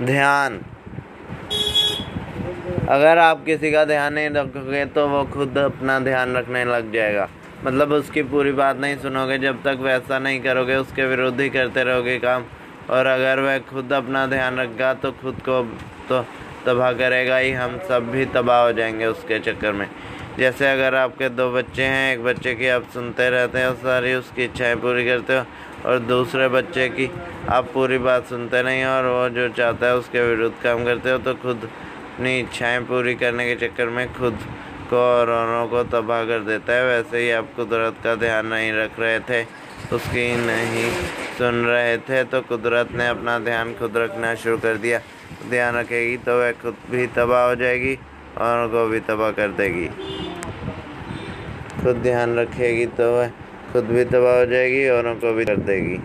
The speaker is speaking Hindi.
ध्यान। अगर आप किसी का ध्यान नहीं रखोगे तो वो खुद अपना ध्यान रखने लग जाएगा। मतलब उसकी पूरी बात नहीं सुनोगे, जब तक वैसा नहीं करोगे, उसके विरुद्ध ही करते रहोगे काम। और अगर वह खुद अपना ध्यान रखेगा तो खुद को तो तबाह करेगा ही। हम सब भी तबाह हो जाएँगे उसके चक्कर में। जैसे अगर आपके दो बच्चे हैं, एक बच्चे की आप सुनते रहते हो सारी उसकी इच्छाएँ पूरी करते हो और दूसरे बच्चे की आप पूरी बात सुनते नहीं और वो जो चाहता है उसके विरुद्ध काम करते हो तो खुद अपनी इच्छाएँ पूरी करने के चक्कर में खुद को और औरों को तबाह कर देता है। वैसे ही आप कुदरत का ध्यान नहीं रख रहे थे, उसकी नहीं सुन रहे थे तो कुदरत ने अपना ध्यान खुद रखना शुरू कर दिया। ध्यान रखेगी तो वह खुद भी तबाह हो जाएगी, और को भी तबाह कर देगी। खुद ध्यान रखेगी तो वह खुद भी तबाह हो जाएगी औरों को भी कर देगी।